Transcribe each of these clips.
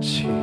지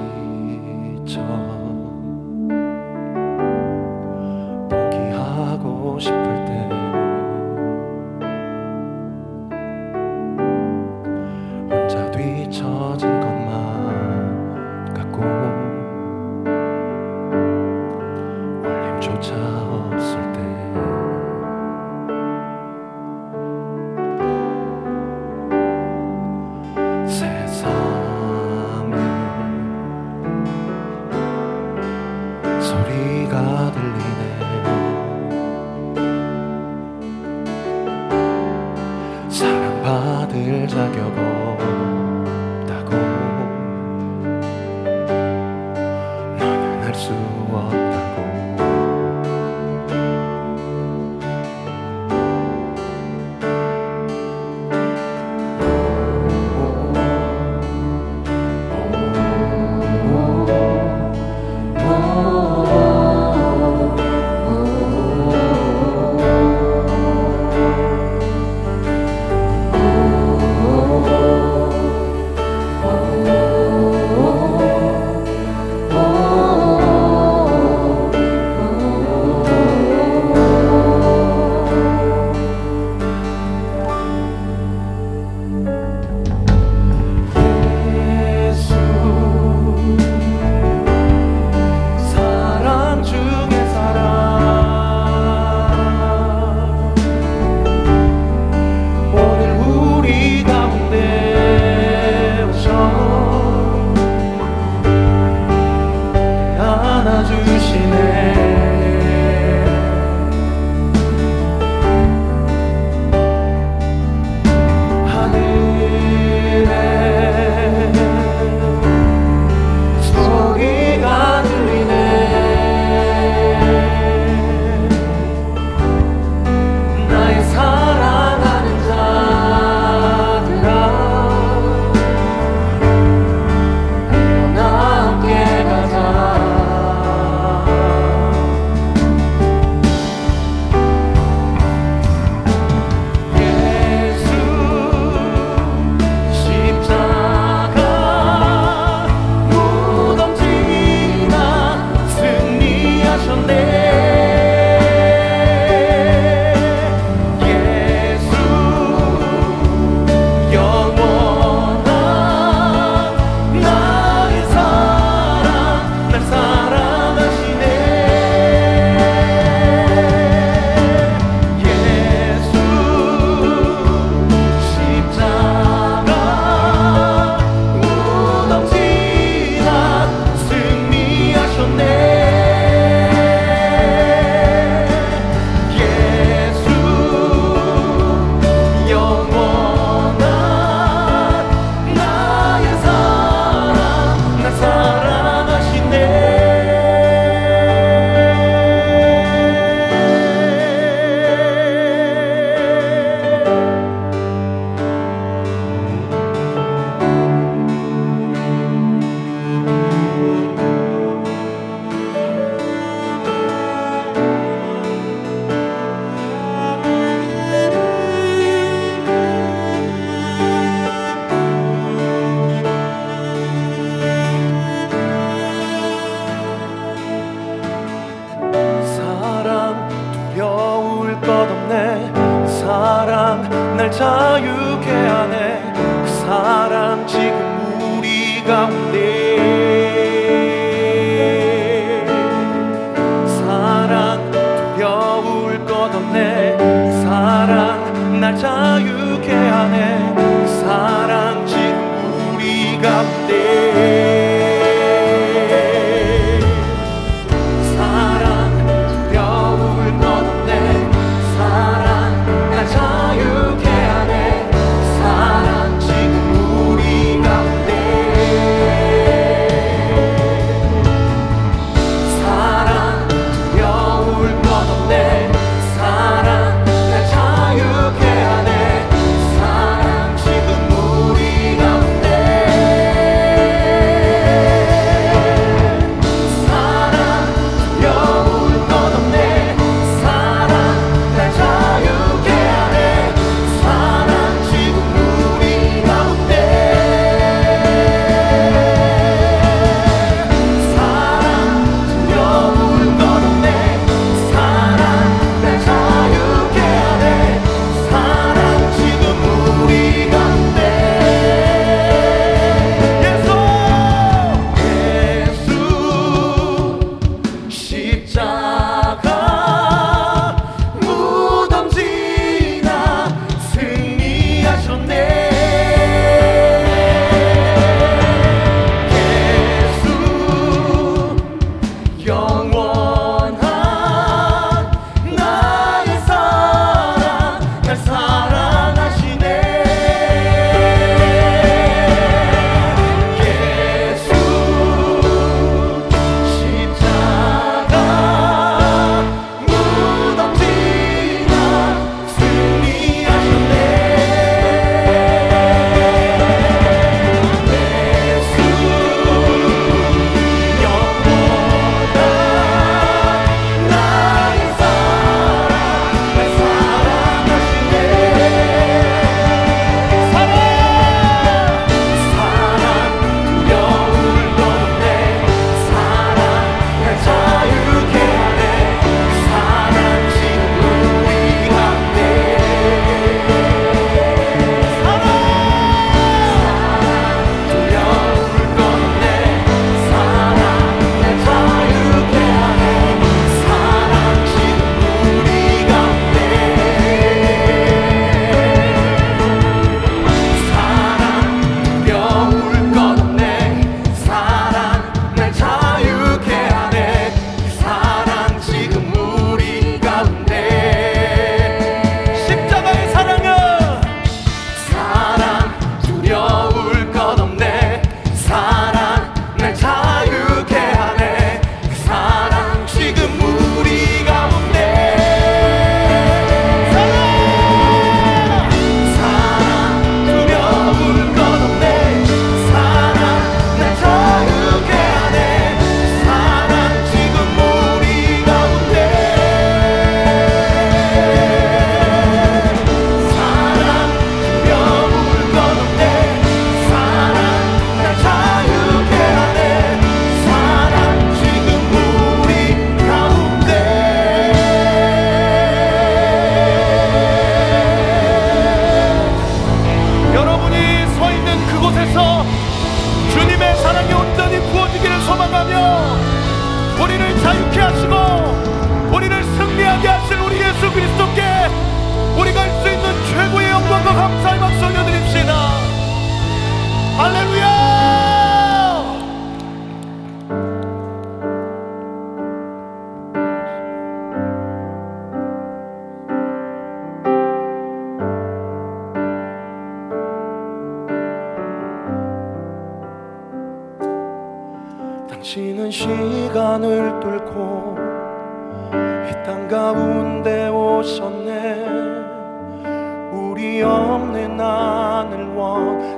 지금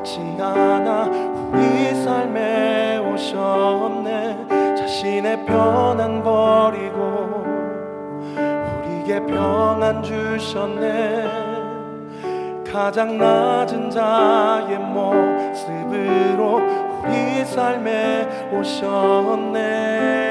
지 않아 우리 삶에 오셨네. 자신의 편안 버리고 우리에게 평안 주셨네. 가장 낮은 자의 모습으로 우리 삶에 오셨네.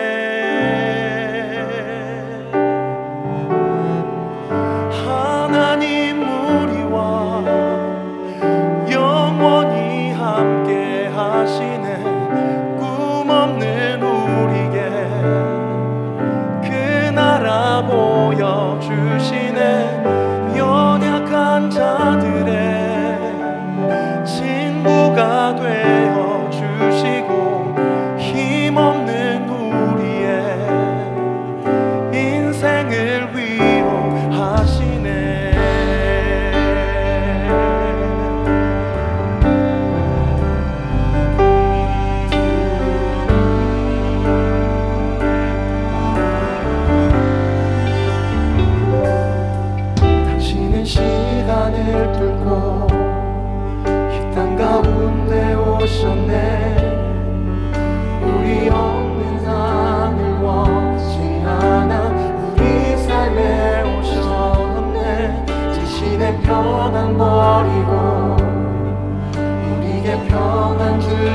평안 주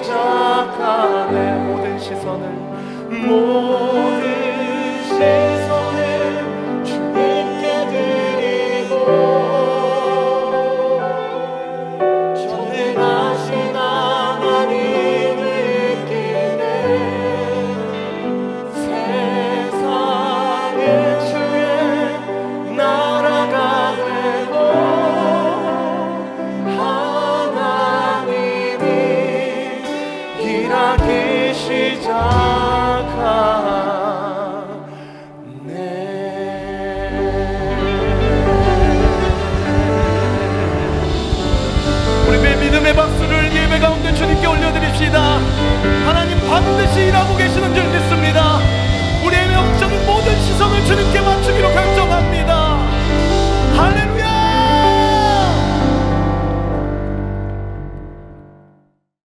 시작하네. 모든 시선을 모든 시선 time.